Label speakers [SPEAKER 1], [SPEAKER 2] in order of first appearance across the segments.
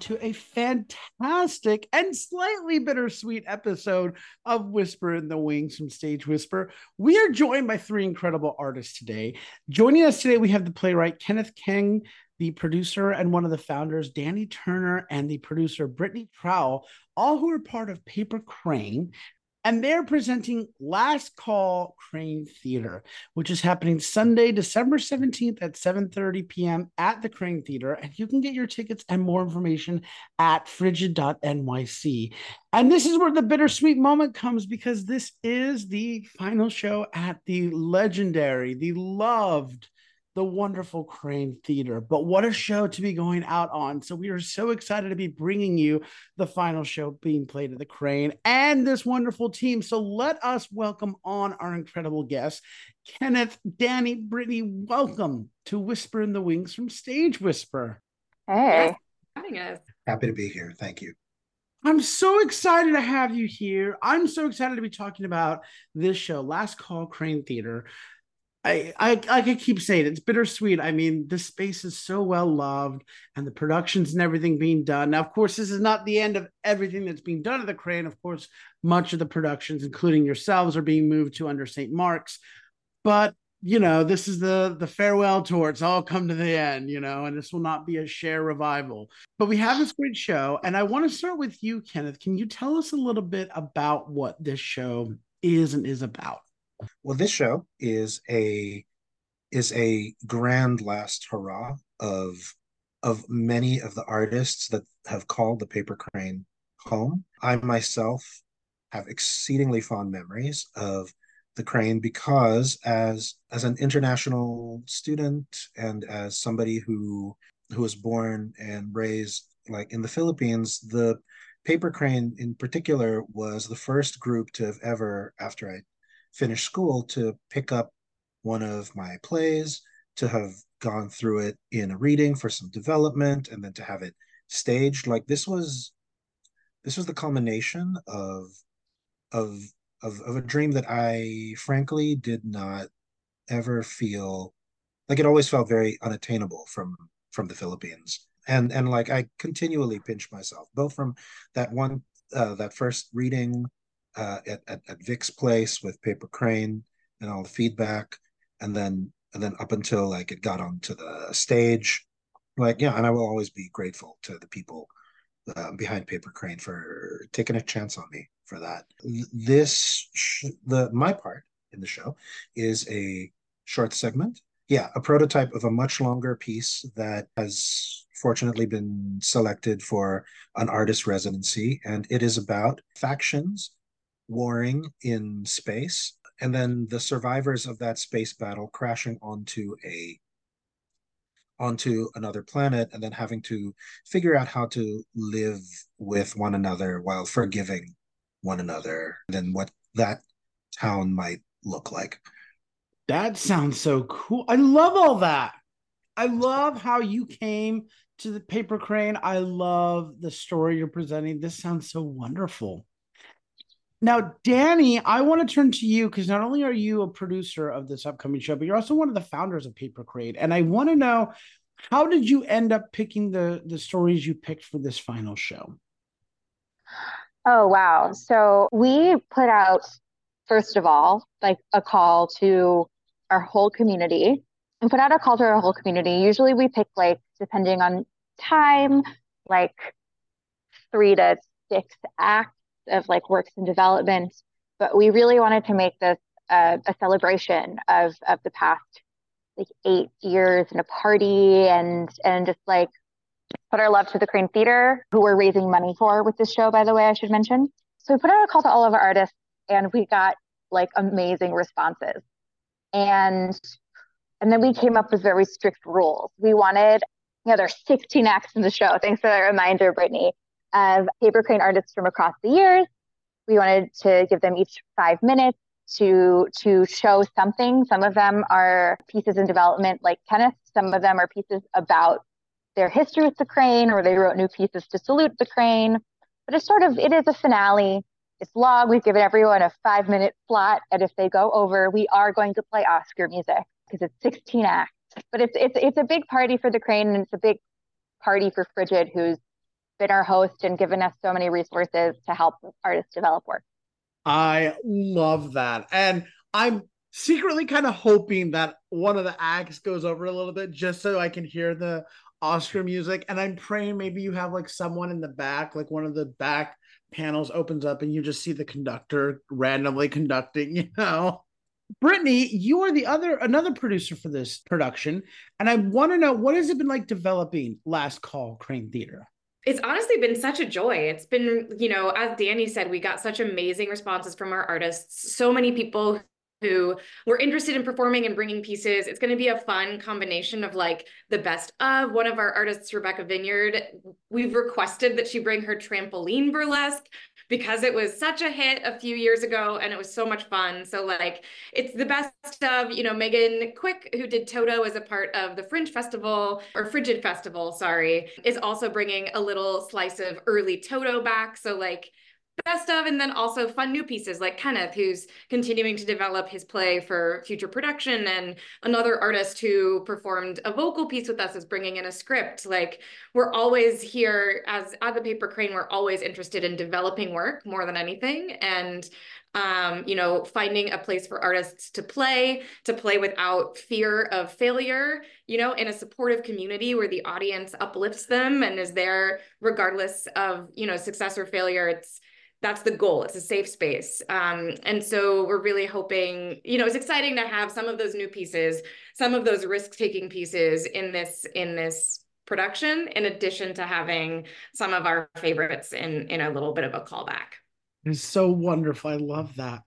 [SPEAKER 1] To a fantastic and slightly bittersweet episode of Whisper in the Wings from Stage Whisper. We are joined by three incredible artists today. Joining us today, we have the playwright Kenneth Keng, the producer and one of the founders, Dani Turner, and the producer, Brittany Crowell, all who are part of Paper Kraine and they're presenting Last Call Kraine Theater, which is happening Sunday, December 17th at 7:30 p.m. at the Kraine Theater. And you can get your tickets and more information at frigid.nyc. And this is where the bittersweet moment comes because this is the final show at the legendary, the loved the wonderful Kraine Theater. But what a show to be going out on. So we are so excited to be bringing you the final show being played at the Kraine and this wonderful team. So let us welcome on our incredible guests, Kenneth, Dani, Brittany. Welcome to Whisper in the Wings from Stage Whisper.
[SPEAKER 2] Hey.
[SPEAKER 3] Having us.
[SPEAKER 4] Happy to be here. Thank you.
[SPEAKER 1] I'm so excited to have you here. I'm so excited to be talking about this show, Last Call Kraine Theater. I, I I could keep saying it. it's bittersweet. I mean, this space is so well loved, and the productions and everything being done. Now, of course, this is not the end of everything that's being done at the Kraine. Of course, much of the productions, including yourselves, are being moved to under St. Mark's. But you know, this is the the farewell tour. It's all come to the end, you know, and this will not be a Cher revival. But we have this great show, and I want to start with you, Kenneth. Can you tell us a little bit about what this show is and is about?
[SPEAKER 4] Well, this show is a is a grand last hurrah of of many of the artists that have called the paper Kraine home. I myself have exceedingly fond memories of the Kraine because as as an international student and as somebody who who was born and raised like in the Philippines, the paper Kraine in particular was the first group to have ever after I finish school to pick up one of my plays, to have gone through it in a reading for some development, and then to have it staged. Like this was this was the culmination of of of, of a dream that I frankly did not ever feel like it always felt very unattainable from from the Philippines. And and like I continually pinch myself, both from that one uh, that first reading uh, at, at, at Vic's place with Paper Kraine and all the feedback, and then and then up until like it got onto the stage, like yeah, and I will always be grateful to the people uh, behind Paper Kraine for taking a chance on me for that. This sh- the my part in the show is a short segment. Yeah, a prototype of a much longer piece that has fortunately been selected for an artist residency, and it is about factions warring in space, and then the survivors of that space battle crashing onto a onto another planet and then having to figure out how to live with one another while forgiving one another then what that town might look like.
[SPEAKER 1] That sounds so cool. I love all that. I love how you came to the paper Kraine. I love the story you're presenting. This sounds so wonderful now, Dani, I want to turn to you because not only are you a producer of this upcoming show, but you're also one of the founders of Paper Kraine. And I want to know how did you end up picking the the stories you picked for this final show?
[SPEAKER 2] Oh wow. So we put out first of all like a call to our whole community and put out a call to our whole community. Usually we pick like depending on time, like three to six acts of like works in development, but we really wanted to make this a, a celebration of of the past like eight years and a party and and just like put our love to the Kraine Theater, who we're raising money for with this show, by the way, I should mention. So we put out a call to all of our artists and we got like amazing responses. And and then we came up with very strict rules. We wanted, you know, there's 16 acts in the show. Thanks for that reminder, Brittany of paper Kraine artists from across the years. We wanted to give them each five minutes to to show something. Some of them are pieces in development, like Kenneth. Some of them are pieces about their history with the Kraine, or they wrote new pieces to salute the Kraine. But it's sort of it is a finale. It's long. We've given everyone a five minute slot, and if they go over, we are going to play Oscar music because it's 16 acts. But it's it's it's a big party for the Kraine, and it's a big party for Frigid, who's been our host and given us so many resources to help artists develop work.
[SPEAKER 1] I love that. And I'm secretly kind of hoping that one of the acts goes over a little bit just so I can hear the Oscar music. And I'm praying maybe you have like someone in the back, like one of the back panels opens up and you just see the conductor randomly conducting, you know. Brittany, you are the other another producer for this production, and I want to know what has it been like developing Last Call Kraine Theater?
[SPEAKER 3] It's honestly been such a joy. It's been, you know, as Dani said, we got such amazing responses from our artists. So many people who were interested in performing and bringing pieces. It's going to be a fun combination of like the best of one of our artists, Rebecca Vineyard. We've requested that she bring her trampoline burlesque because it was such a hit a few years ago and it was so much fun. So like it's the best of, you know, Megan Quick, who did Toto as a part of the Fringe Festival or Frigid Festival, sorry, is also bringing a little slice of early Toto back. So like best of, and then also fun new pieces like Kenneth, who's continuing to develop his play for future production, and another artist who performed a vocal piece with us is bringing in a script. Like we're always here as at the Paper Kraine, we're always interested in developing work more than anything, and um, you know, finding a place for artists to play, to play without fear of failure, you know, in a supportive community where the audience uplifts them and is there regardless of, you know, success or failure. It's that's the goal. It's a safe space. Um, and so we're really hoping, you know, it's exciting to have some of those new pieces, some of those risk-taking pieces in this in this production, in addition to having some of our favorites in in a little bit of a callback.
[SPEAKER 1] It's so wonderful. I love that.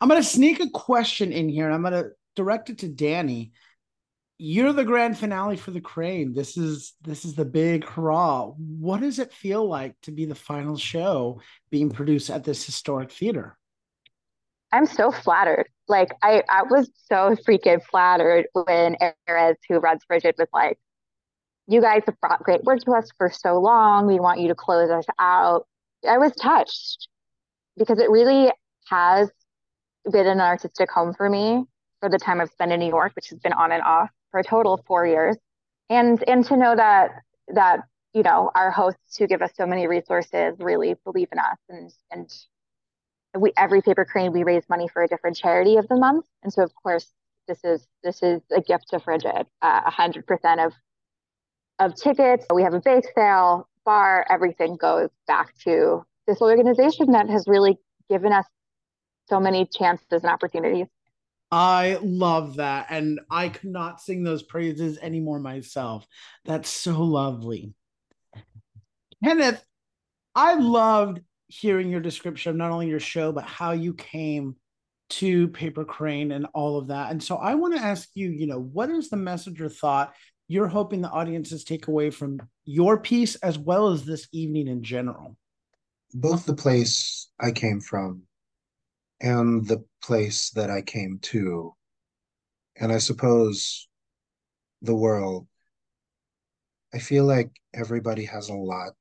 [SPEAKER 1] I'm gonna sneak a question in here and I'm gonna direct it to Dani you're the grand finale for the Kraine. This is this is the big hurrah. What does it feel like to be the final show being produced at this historic theater?
[SPEAKER 2] I'm so flattered. Like i i was so freaking flattered when Erez, who runs frigid was like you guys have brought great work to us for so long. We want you to close us out. I was touched because it really has been an artistic home for me for the time I've spent in New York, which has been on and off for a total of four years. And and to know that that you know our hosts who give us so many resources really believe in us and and we every paper Kraine we raise money for a different charity of the month. And so of course this is this is a gift to frigid uh, a hundred percent of of tickets. We have a bake sale bar everything goes back to this organization that has really given us so many chances and opportunities
[SPEAKER 1] I love that. And I could not sing those praises anymore myself. That's so lovely. Kenneth, I loved hearing your description of not only your show, but how you came to Paper Kraine and all of that. And so I want to ask you, you know, what is the message or thought you're hoping the audiences take away from your piece as well as this evening in general?
[SPEAKER 4] Both the place I came from and the place that I came to. And I suppose the world, I feel like everybody has a lot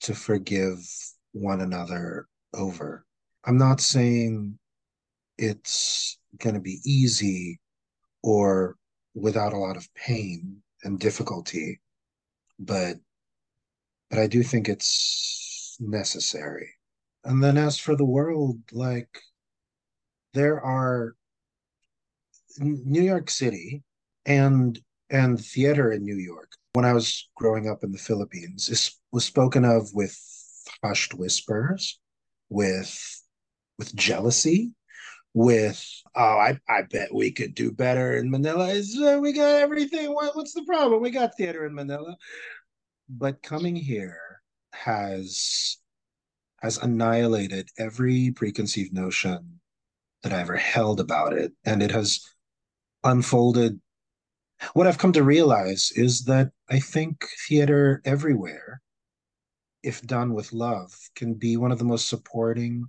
[SPEAKER 4] to forgive one another over. I'm not saying it's going to be easy or without a lot of pain and difficulty, but but I do think it's necessary. And then as for the world, like there are New York City and and theater in New York. When I was growing up in the Philippines, is was spoken of with hushed whispers, with with jealousy, with oh, I I bet we could do better in Manila. Is uh, we got everything? What, what's the problem? We got theater in Manila, but coming here has has annihilated every preconceived notion that I ever held about it. And it has unfolded. What I've come to realize is that I think theater everywhere, if done with love, can be one of the most supporting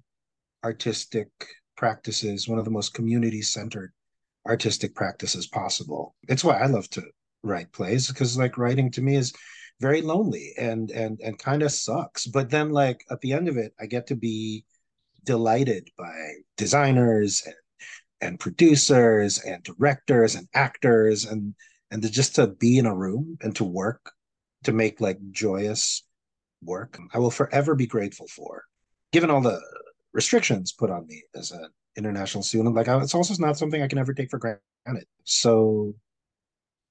[SPEAKER 4] artistic practices, one of the most community centered artistic practices possible. It's why I love to write plays because like writing to me is very lonely and and and kind of sucks but then like at the end of it i get to be delighted by designers and, and producers and directors and actors and and to just to be in a room and to work to make like joyous work. I will forever be grateful for, given all the restrictions put on me as an international student. Like I, it's also not something I can ever take for granted. So,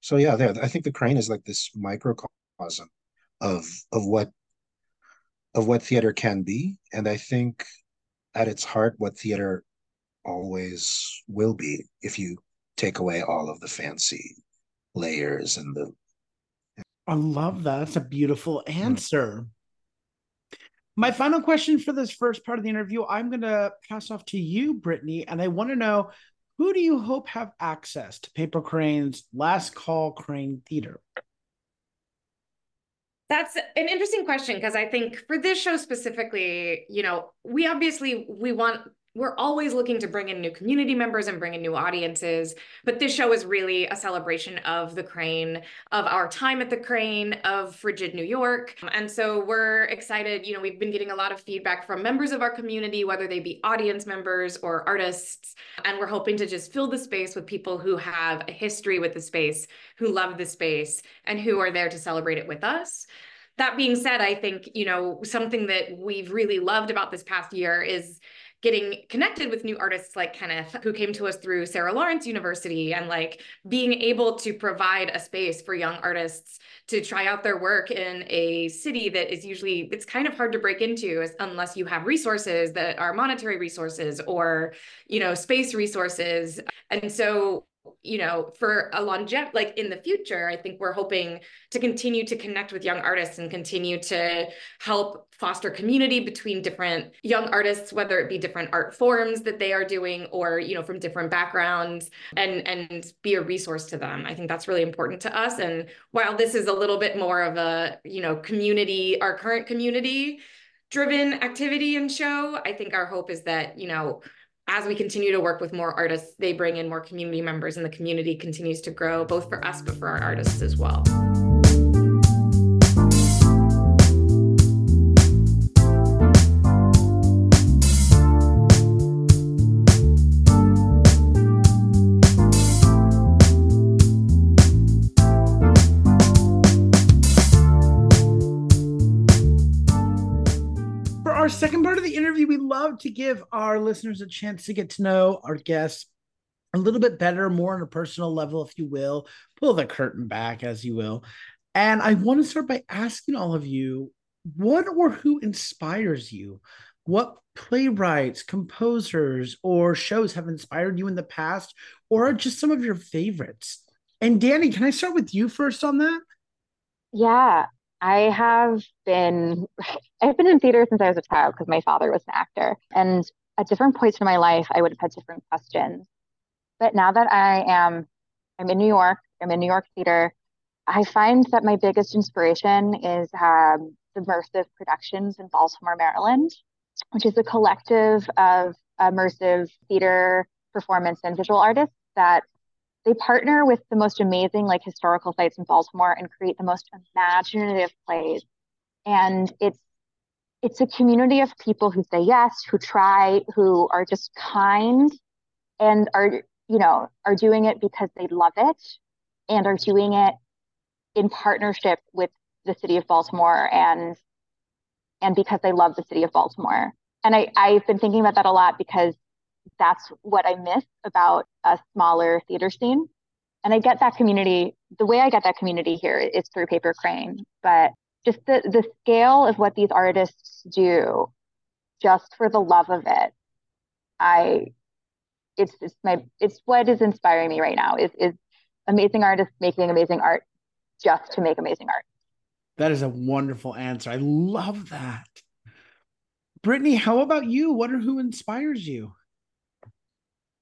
[SPEAKER 4] so yeah, there. I think the Kraine is like this microcosm of of what of what theater can be, and I think at its heart, what theater always will be if you take away all of the fancy layers and the
[SPEAKER 1] I love that. That's a beautiful answer. Mm. My final question for this first part of the interview, I'm going to pass off to you, Brittany, and I want to know who do you hope have access to Paper Kraine's Last Call Kraine Theater?
[SPEAKER 3] That's an interesting question because I think for this show specifically, you know, we obviously we want we're always looking to bring in new community members and bring in new audiences. But this show is really a celebration of the Kraine, of our time at the Kraine, of Frigid New York. And so we're excited. You know, we've been getting a lot of feedback from members of our community, whether they be audience members or artists. And we're hoping to just fill the space with people who have a history with the space, who love the space, and who are there to celebrate it with us that being said, I think, you know, something that we've really loved about this past year is getting connected with new artists like Kenneth, who came to us through Sarah Lawrence University, and like being able to provide a space for young artists to try out their work in a city that is usually it's kind of hard to break into unless you have resources that are monetary resources or you know space resources. And so you know, for a longevity, like in the future, I think we're hoping to continue to connect with young artists and continue to help foster community between different young artists, whether it be different art forms that they are doing or, you know, from different backgrounds and, and be a resource to them. I think that's really important to us. And while this is a little bit more of a, you know, community, our current community driven activity and show, I think our hope is that, you know, as we continue to work with more artists, they bring in more community members and the community continues to grow, both for us, but for our artists as well.
[SPEAKER 1] Love to give our listeners a chance to get to know our guests a little bit better, more on a personal level, if you will. Pull the curtain back, as you will. And I want to start by asking all of you what or who inspires you? What playwrights, composers, or shows have inspired you in the past, or are just some of your favorites? And Dani, can I start with you first on that?
[SPEAKER 2] Yeah, I have been I've been in theater since I was a child because my father was an actor. And at different points in my life I would have had different questions. But now that I am I'm in New York, I'm in New York theater, I find that my biggest inspiration is um, Submersive Productions in Baltimore, Maryland, which is a collective of immersive theater performance and visual artists that they partner with the most amazing like historical sites in Baltimore and create the most imaginative plays. And it's it's a community of people who say yes, who try, who are just kind and are you know are doing it because they love it and are doing it in partnership with the city of Baltimore and and because they love the city of Baltimore. And I, I've been thinking about that a lot because that's what I miss about a smaller theater scene. And I get that community, the way I get that community here is through Paper Kraine, but just the, the scale of what these artists do just for the love of it. I, it's, it's my, it's what is inspiring me right now is, is amazing artists making amazing art just to make amazing art.
[SPEAKER 1] That is a wonderful answer. I love that. Brittany, how about you? What or who inspires you?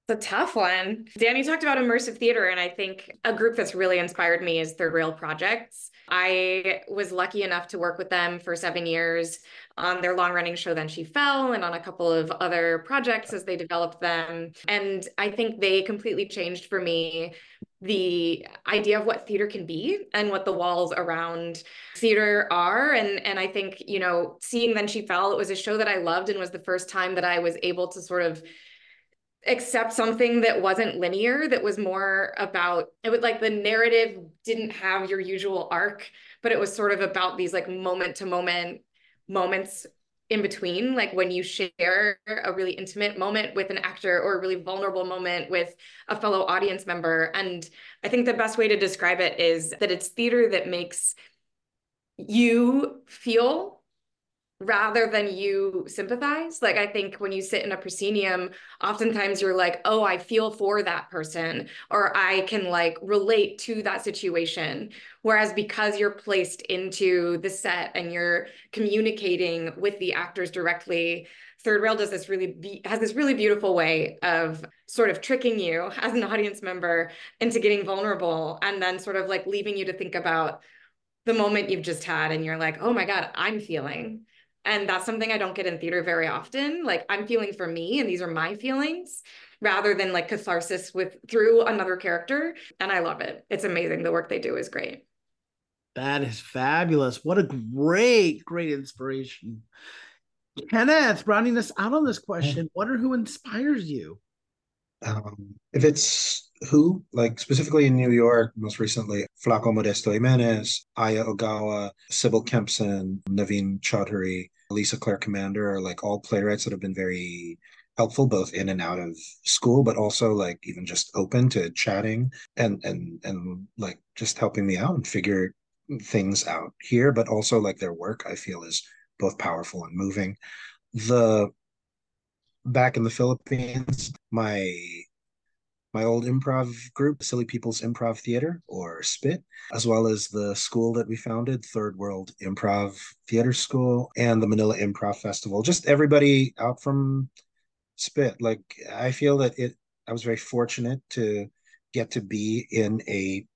[SPEAKER 3] It's a tough one. Dani talked about immersive theater, and I think a group that's really inspired me is Third Rail Projects. I was lucky enough to work with them for seven years on their long running show, Then She Fell, and on a couple of other projects as they developed them. And I think they completely changed for me the idea of what theater can be and what the walls around theater are and and I think you know seeing then she fell it was a show that I loved and was the first time that I was able to sort of accept something that wasn't linear that was more about it would like the narrative didn't have your usual arc but it was sort of about these like moment to moment moments in between like when you share a really intimate moment with an actor or a really vulnerable moment with a fellow audience member. And i think the best way to describe it is that it's theater that makes you feel rather than you sympathize. Like I think when you sit in a proscenium, oftentimes you're like, oh, I feel for that person, or I can like relate to that situation. Whereas because you're placed into the set and you're communicating with the actors directly, Third Rail does this really be- has this really beautiful way of sort of tricking you as an audience member into getting vulnerable and then sort of like leaving you to think about the moment you've just had and you're like, oh my God, I'm feeling and that's something I don't get in theater very often. Like I'm feeling for me and these are my feelings rather than like catharsis with through another character. And I love it. It's amazing. The work they do is great.
[SPEAKER 1] That is fabulous. What a great, great inspiration. Kenneth, rounding us out on this question, what or who inspires you?
[SPEAKER 4] Um, if it's who, like specifically in New York, most recently, Flaco Modesto Jimenez, Aya Ogawa, Sybil Kempson, Naveen Chaudhuri, Lisa Claire Commander are like all playwrights that have been very helpful both in and out of school but also like even just open to chatting and and and like just helping me out and figure things out here but also like their work i feel is both powerful and moving. The back in the philippines my my old improv group, Silly People's Improv Theater, or SPIT, as well as the school that we founded, Third World Improv Theater School, and the Manila Improv Festival. Just everybody out from SPIT. Like, I feel that it, I was very fortunate to get to be in a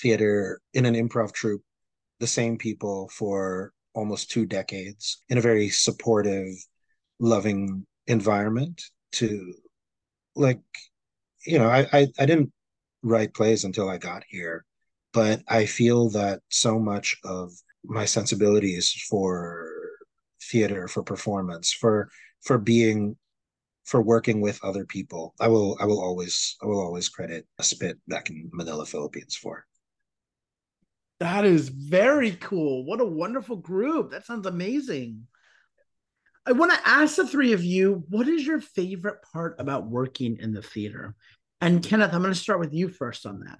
[SPEAKER 4] theater, in an improv troupe, the same people for almost two decades in a very supportive, loving environment to like you know, I, I, I didn't write plays until I got here, but I feel that so much of my sensibilities for theater, for performance, for for being for working with other people. I will I will always I will always credit a spit back in Manila, Philippines for.
[SPEAKER 1] That is very cool. What a wonderful group. That sounds amazing. I want to ask the three of you, what is your favorite part about working in the theater? And Kenneth, I'm going to start with you first on that.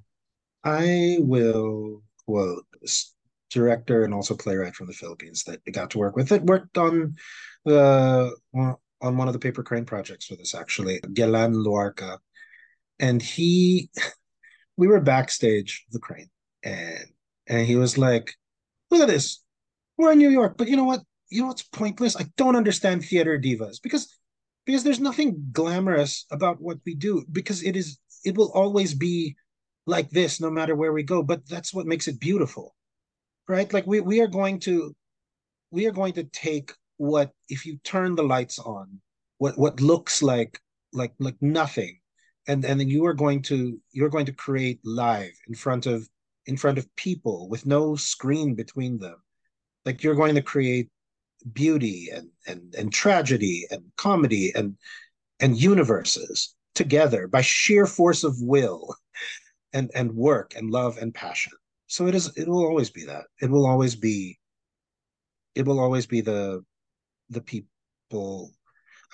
[SPEAKER 4] I will quote director and also playwright from the Philippines that I got to work with. It worked on the on one of the paper Kraine projects for this actually, Guelan Luarca, and he, we were backstage the Kraine, and and he was like, "Look at this, we're in New York, but you know what? you know what's pointless? I don't understand theater divas because because there's nothing glamorous about what we do because it is it will always be like this no matter where we go but that's what makes it beautiful right? Like we we are going to we are going to take what if you turn the lights on what what looks like like like nothing and and then you are going to you're going to create live in front of in front of people with no screen between them. Like you're going to create beauty and and and tragedy and comedy and and universes together by sheer force of will and and work and love and passion. So it is it will always be that. It will always be it will always be the the people.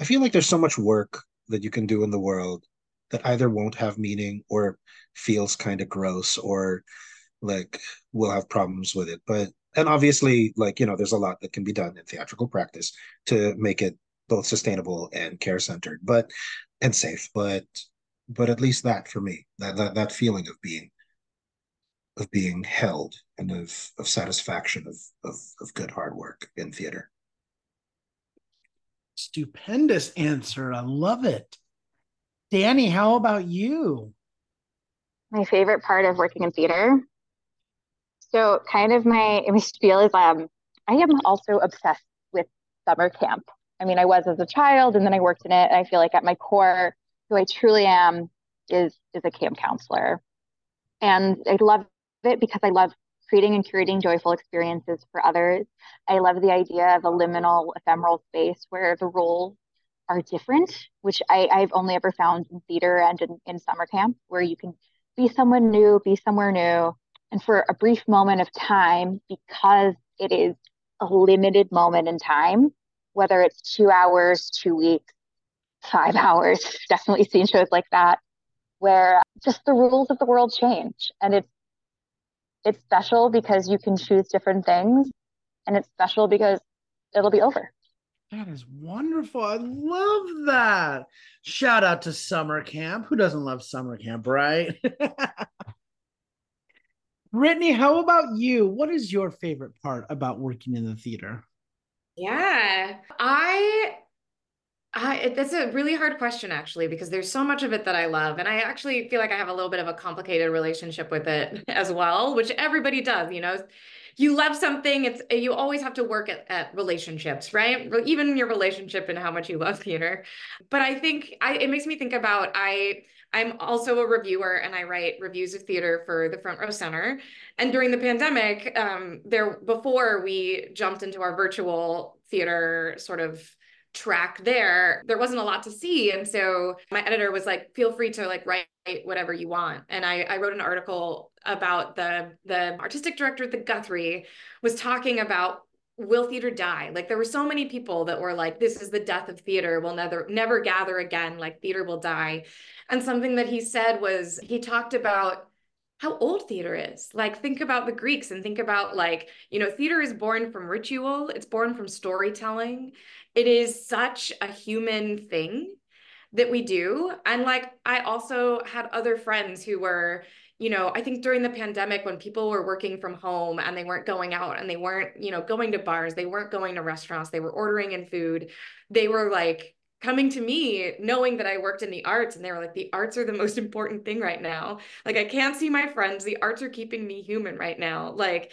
[SPEAKER 4] I feel like there's so much work that you can do in the world that either won't have meaning or feels kind of gross or like will have problems with it. But and obviously like you know there's a lot that can be done in theatrical practice to make it both sustainable and care centered but and safe. But but at least that for me that that, that feeling of being of being held and of of satisfaction of of, of good hard work in theater.
[SPEAKER 1] Stupendous answer. I love it. Dani how about you?
[SPEAKER 2] My favorite part of working in theater so kind of my my spiel is um I am also obsessed with summer camp. I mean, I was as a child and then I worked in it. And I feel like at my core, who I truly am is is a camp counselor. And I love it because I love creating and curating joyful experiences for others. I love the idea of a liminal ephemeral space where the roles are different, which I, I've only ever found in theater and in, in summer camp, where you can be someone new, be somewhere new, and for a brief moment of time, because it is a limited moment in time, whether it's two hours, two weeks, five hours, definitely seen shows like that, where just the rules of the world change. And it's it's special because you can choose different things, and it's special because it'll be over.
[SPEAKER 1] That is wonderful. I love that. Shout out to summer camp. Who doesn't love summer camp, right? Brittany, how about you? What is your favorite part about working in the theater?
[SPEAKER 3] Yeah, I I, that's a really hard question, actually, because there's so much of it that I love. And I actually feel like I have a little bit of a complicated relationship with it as well, which everybody does, you know. You love something, it's you always have to work at, at relationships, right? Even your relationship and how much you love theater. But I think I it makes me think about I I'm also a reviewer and I write reviews of theater for the Front Row Center. And during the pandemic, um, there before we jumped into our virtual theater sort of track there there wasn't a lot to see and so my editor was like feel free to like write whatever you want and i i wrote an article about the the artistic director at the guthrie was talking about will theater die like there were so many people that were like this is the death of theater we'll never never gather again like theater will die and something that he said was he talked about how old theater is. Like, think about the Greeks and think about, like, you know, theater is born from ritual, it's born from storytelling. It is such a human thing that we do. And, like, I also had other friends who were, you know, I think during the pandemic when people were working from home and they weren't going out and they weren't, you know, going to bars, they weren't going to restaurants, they were ordering in food, they were like, coming to me knowing that I worked in the arts and they were like the arts are the most important thing right now. Like I can't see my friends, the arts are keeping me human right now. Like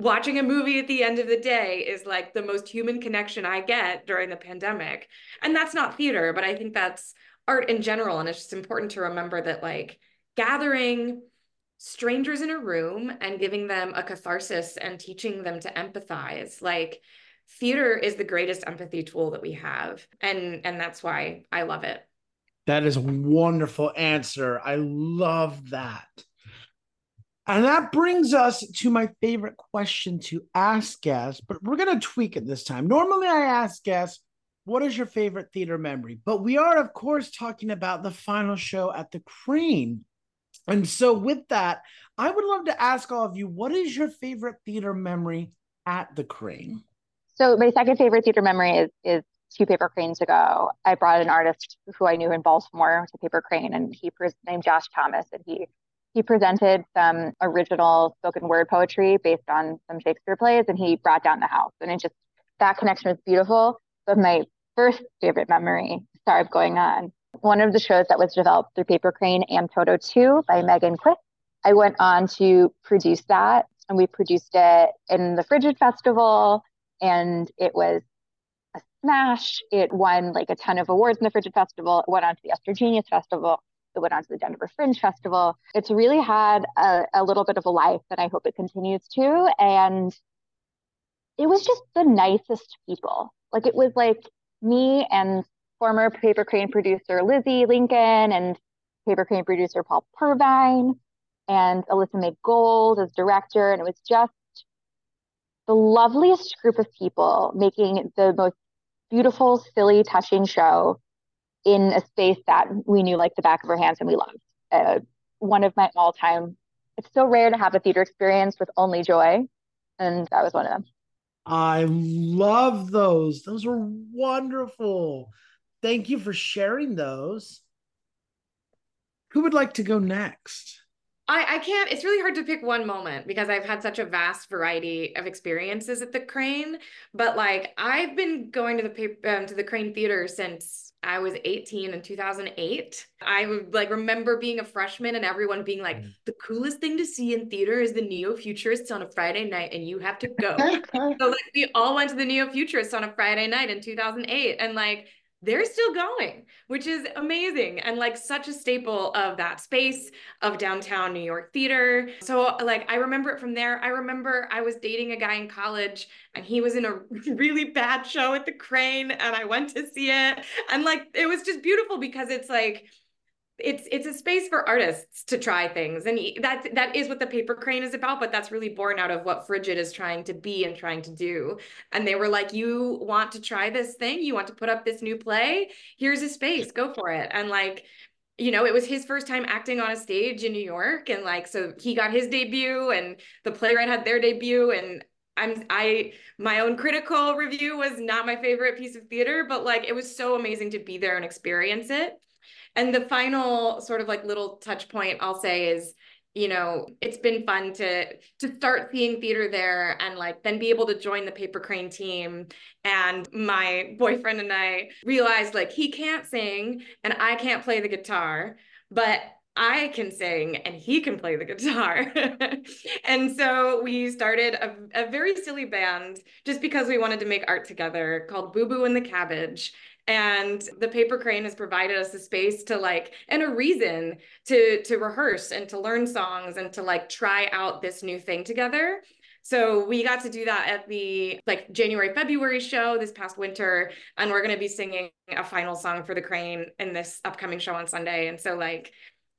[SPEAKER 3] watching a movie at the end of the day is like the most human connection I get during the pandemic. And that's not theater, but I think that's art in general and it's just important to remember that like gathering strangers in a room and giving them a catharsis and teaching them to empathize. Like theater is the greatest empathy tool that we have and and that's why i love it.
[SPEAKER 1] That is a wonderful answer. I love that. And that brings us to my favorite question to ask guests but we're going to tweak it this time. Normally i ask guests what is your favorite theater memory? But we are of course talking about the final show at the Kraine and so with that i would love to ask all of you what is your favorite theater memory at the Kraine
[SPEAKER 2] so my second favorite theater memory is is two paper Kraines ago. I brought an artist who I knew in Baltimore to Paper Kraine, and he pre- named Josh Thomas, and he he presented some original spoken word poetry based on some Shakespeare plays, and he brought down the house, and it just that connection was beautiful. But my first favorite memory, sorry, going on. One of the shows that was developed through Paper Kraine, Am Toto 2 by Megan Quick. I went on to produce that, and we produced it in the Frigid Festival and it was a smash. It won like a ton of awards in the Frigid Festival. It went on to the EstroGenius Festival. It went on to the Denver Fringe Festival. It's really had a, a little bit of a life that I hope it continues to. And it was just the nicest people. Like it was like me and former Paper Kraine producer Lizzie Lincoln and Paper Kraine producer Paul Purvine and Alyssa May Gold as director. And it was just the loveliest group of people making the most beautiful, silly, touching show in a space that we knew like the back of our hands and we loved. Uh, one of my all time, it's so rare to have a theater experience with only joy. And that was one of them.
[SPEAKER 1] I love those. Those were wonderful. Thank you for sharing those. Who would like to go next?
[SPEAKER 3] I, I can't, it's really hard to pick one moment because I've had such a vast variety of experiences at the Kraine. But like, I've been going to the paper, um, to the Kraine Theater since I was 18 in 2008. I would like remember being a freshman and everyone being like, mm. the coolest thing to see in theater is the Neo Futurists on a Friday night and you have to go. so like we all went to the Neo Futurists on a Friday night in 2008. And like they're still going, which is amazing and like such a staple of that space of downtown New York theater. So like I remember it from there. I remember I was dating a guy in college and he was in a really bad show at the Kraine and I went to see it and like it was just beautiful because it's like it's it's a space for artists to try things. And that that is what the paper Kraine is about but that's really born out of what frigid is trying to be and trying to do. And they were like you want to try this thing? You want to put up this new play? Here's a space. Go for it. And like you know it was his first time acting on a stage in new york. And like so he got his debut and the playwright had their debut. And I'm I my own critical review was not my favorite piece of theater, but like it was so amazing to be there and experience it. And the final sort of like little touch point I'll say is, you know, it's been fun to to start seeing theater there and like then be able to join the paper Kraine team. And my boyfriend and I realized like he can't sing and I can't play the guitar, but I can sing and he can play the guitar. and so we started a, a, very silly band just because we wanted to make art together called Boo Boo and the Cabbage and the paper Kraine has provided us a space to like and a reason to to rehearse and to learn songs and to like try out this new thing together. So we got to do that at the like January February show this past winter. And we're going to be singing a final song for the Kraine in this upcoming show on Sunday. And so like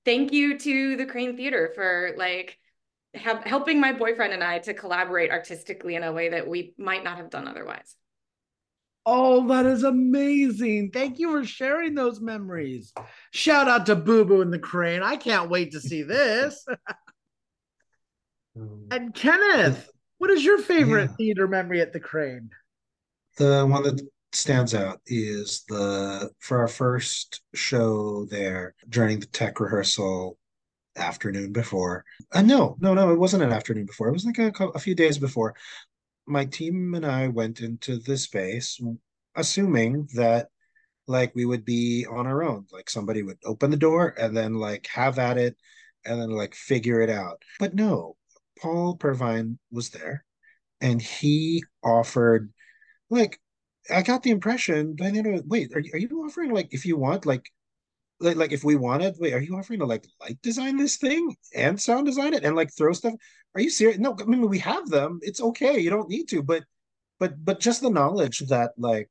[SPEAKER 3] thank you to the Kraine theater for like have, helping my boyfriend and I to collaborate artistically in a way that we might not have done otherwise
[SPEAKER 1] Oh, that is amazing. Thank you for sharing those memories. Shout out to Boo Boo and the Crane. I can't wait to see this. and Kenneth, what is your favorite yeah. theater memory at the Kraine?
[SPEAKER 4] The one that stands out is the for our first show there during the tech rehearsal afternoon before. Uh, no, no, no, it wasn't an afternoon before. It was like a, a few days before my team and I went into the space assuming that like we would be on our own like somebody would open the door and then like have at it and then like figure it out. But no paul Purvine was there and he offered like i got the impression that you know wait are, are you offering like if you want like like, like if we wanted wait are you offering to like light design this thing and sound design it and like throw stuff are you serious? No i mean we have them. It's okay. You don't need to but but but just the knowledge that like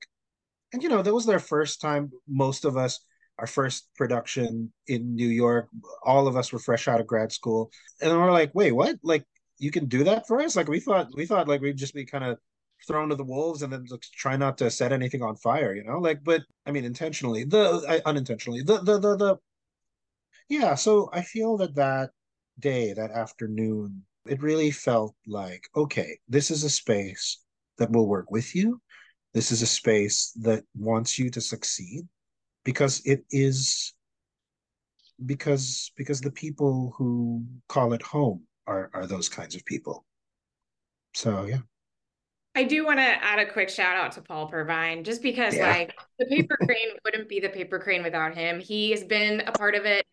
[SPEAKER 4] and you know that was their first time. Most of us our first production in new york all of us were fresh out of grad school. And we're like wait what? Like you can do that for us? Like we thought we thought like we'd just be kind of thrown to the wolves and then try not to set anything on fire you know? Like but i mean intentionally the I, unintentionally the, the the the yeah so i feel that that day that afternoon it really felt like okay this is a space that will work with you this is a space that wants you to succeed because it is because because the people who call it home are are those kinds of people so yeah
[SPEAKER 3] I do want to add a quick shout out to Paul Purvine, just because yeah. like the paper Kraine wouldn't be the paper Kraine without him. He has been a part of it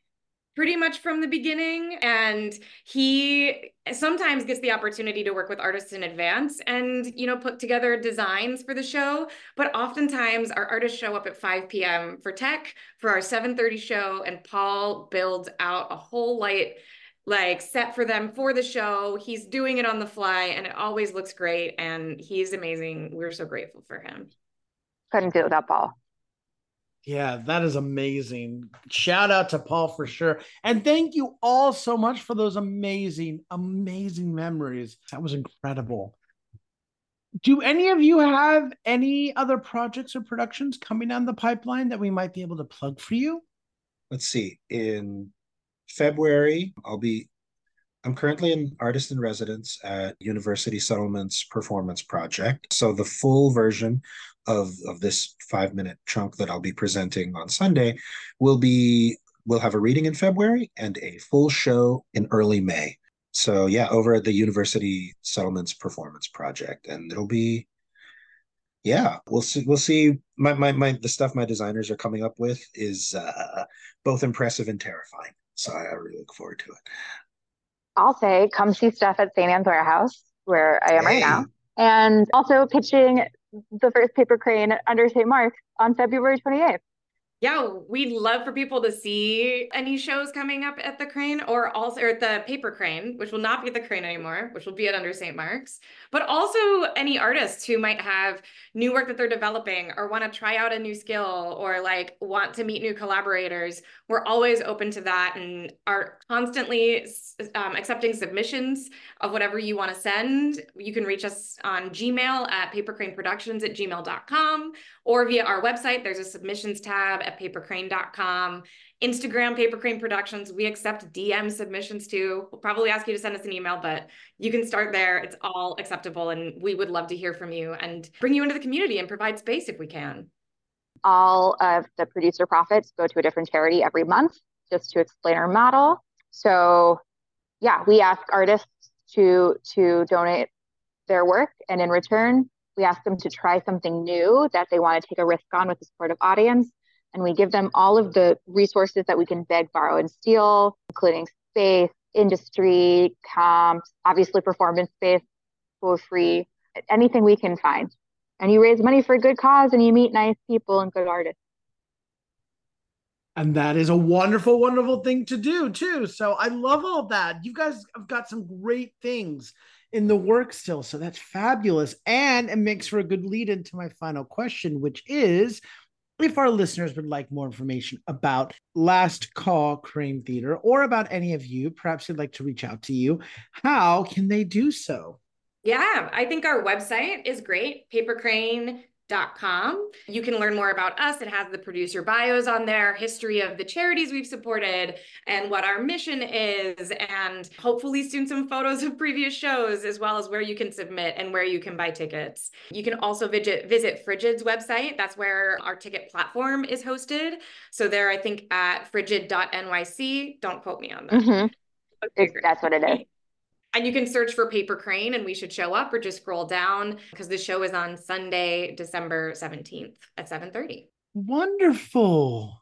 [SPEAKER 3] pretty much from the beginning and he sometimes gets the opportunity to work with artists in advance and you know put together designs for the show but oftentimes our artists show up at 5 p.m for tech for our 7.30 show and paul builds out a whole light like set for them for the show. He's doing it on the fly and it always looks great. And he's amazing. We're so grateful for him.
[SPEAKER 2] Couldn't do it without Paul.
[SPEAKER 1] Yeah, that is amazing. Shout out to Paul for sure. And thank you all so much for those amazing, amazing memories. That was incredible. Do any of you have any other projects or productions coming down the pipeline that we might be able to plug for you?
[SPEAKER 4] Let's see. In February, I'll be I'm currently an artist in residence at University Settlements Performance Project. So the full version of, of this five minute chunk that I'll be presenting on Sunday will be we'll have a reading in February and a full show in early May. So yeah, over at the University Settlements Performance Project. And it'll be yeah, we'll see we'll see my my, my the stuff my designers are coming up with is uh both impressive and terrifying. So I, I really look forward to it.
[SPEAKER 2] I'll say come see stuff at St. Ann's Warehouse, where I am hey. right now. And also pitching the first paper Kraine under St. Mark's on February 28th
[SPEAKER 3] yeah, we'd love for people to see any shows coming up at the Kraine or also or at the paper Kraine, which will not be at the Kraine anymore, which will be at under St. Mark's, but also any artists who might have new work that they're developing or want to try out a new skill or like want to meet new collaborators. We're always open to that and are constantly um, accepting submissions of whatever you want to send. You can reach us on Gmail at paperkraineproductions at gmail.com or via our website. There's a submissions tab at paperkraine.com. Instagram, Paper Kraine Productions. We accept DM submissions too. We'll probably ask you to send us an email, but you can start there. It's all acceptable. And we would love to hear from you and bring you into the community and provide space if we can.
[SPEAKER 2] All of the producer profits go to a different charity every month, just to explain our model. So, yeah, we ask artists to to donate their work, and in return, we ask them to try something new that they want to take a risk on with a supportive audience. And we give them all of the resources that we can beg, borrow, and steal, including space, industry, comps, obviously performance space for free, anything we can find. And you raise money for a good cause and you meet nice people and good artists.
[SPEAKER 1] And that is a wonderful, wonderful thing to do too. So I love all that. You guys have got some great things in the work still. So that's fabulous. And it makes for a good lead into my final question, which is if our listeners would like more information about Last Call Kraine Theater or about any of you, perhaps they'd like to reach out to you, how can they do so?
[SPEAKER 3] Yeah, I think our website is great, paperkraine com. You can learn more about us. It has the producer bios on there, history of the charities we've supported, and what our mission is, and hopefully soon some photos of previous shows, as well as where you can submit and where you can buy tickets. You can also visit visit Frigid's website. That's where our ticket platform is hosted. So there, I think at frigid.nyc. Don't quote me on that.
[SPEAKER 2] Mm-hmm. Okay, that's what it is.
[SPEAKER 3] And you can search for Paper Kraine and we should show up or just scroll down because the show is on Sunday, December 17th at 7:30.
[SPEAKER 1] Wonderful.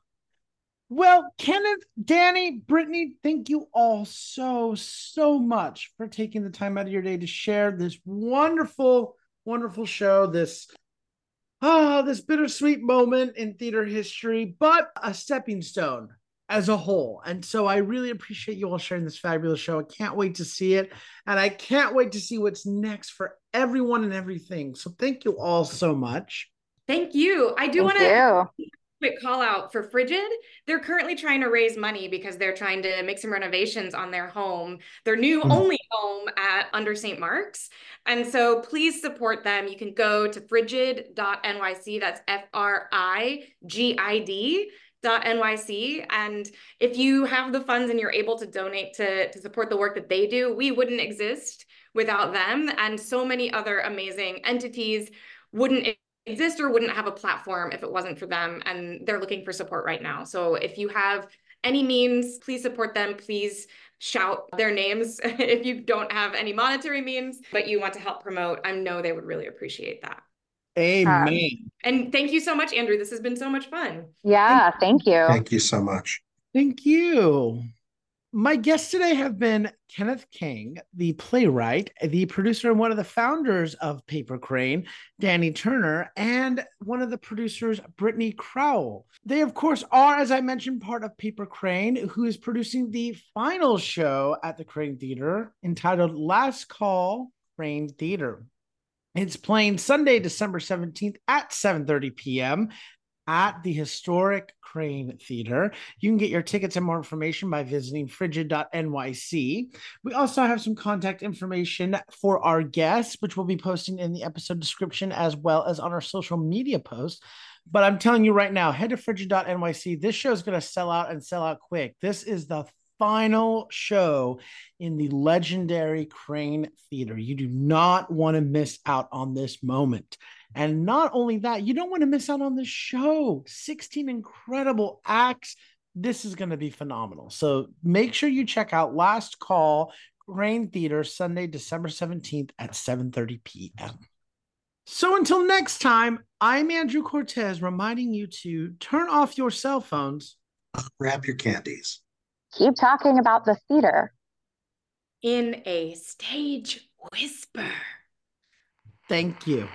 [SPEAKER 1] Well, Kenneth, Dani, Brittany, thank you all so, so much for taking the time out of your day to share this wonderful, wonderful show, this ah, oh, this bittersweet moment in theater history, but a stepping stone as a whole. And so I really appreciate you all sharing this fabulous show. I can't wait to see it. And I can't wait to see what's next for everyone and everything. So thank you all so much.
[SPEAKER 3] Thank you. I do want to quick call out for Frigid. They're currently trying to raise money because they're trying to make some renovations on their home, their new mm-hmm. only home at under St. Mark's. And so please support them. You can go to frigid.nyc. That's F R I G I D Nyc. And if you have the funds and you're able to donate to, to support the work that they do, we wouldn't exist without them. And so many other amazing entities wouldn't exist or wouldn't have a platform if it wasn't for them. And they're looking for support right now. So if you have any means, please support them. Please shout their names if you don't have any monetary means, but you want to help promote. I know they would really appreciate that.
[SPEAKER 1] Amen. Um,
[SPEAKER 3] and thank you so much, Andrew. This has been so much fun.
[SPEAKER 2] Yeah, thank you.
[SPEAKER 4] Thank you so much.
[SPEAKER 1] Thank you. My guests today have been Kenneth Keng, the playwright, the producer, and one of the founders of Paper Kraine, Dani Turner, and one of the producers, Brittany Crowell. They, of course, are, as I mentioned, part of Paper Kraine, who is producing the final show at the Kraine Theater entitled Last Call Kraine Theater. It's playing Sunday, December 17th at 7:30 p.m. at the historic Kraine Theater. You can get your tickets and more information by visiting frigid.nyc. We also have some contact information for our guests, which we'll be posting in the episode description as well as on our social media posts. But I'm telling you right now, head to frigid.nyc. This show is going to sell out and sell out quick. This is the final show in the legendary Kraine Theater. You do not want to miss out on this moment. And not only that, you don't want to miss out on the show. 16 incredible acts. This is going to be phenomenal. So make sure you check out Last Call Kraine Theater Sunday, December 17th at 7:30 p.m. So until next time, I'm Andrew Cortez reminding you to turn off your cell phones,
[SPEAKER 4] grab your candies
[SPEAKER 2] keep talking about the theater.
[SPEAKER 3] In a stage whisper.
[SPEAKER 1] Thank you.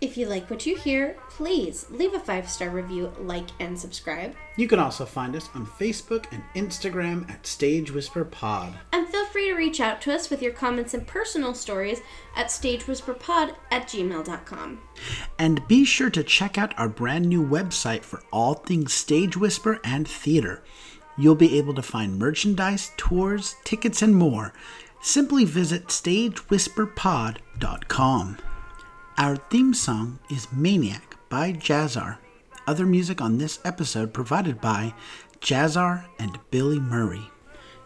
[SPEAKER 5] If you like what you hear, please leave a five star review, like, and subscribe.
[SPEAKER 1] You can also find us on Facebook and Instagram at Stage Whisper Pod.
[SPEAKER 5] Feel free to reach out to us with your comments and personal stories at stagewhisperpod at gmail.com.
[SPEAKER 1] And be sure to check out our brand new website for all things Stage Whisper and theater. You'll be able to find merchandise, tours, tickets, and more. Simply visit stagewhisperpod.com. Our theme song is Maniac by Jazzar. Other music on this episode provided by Jazzar and Billy Murray.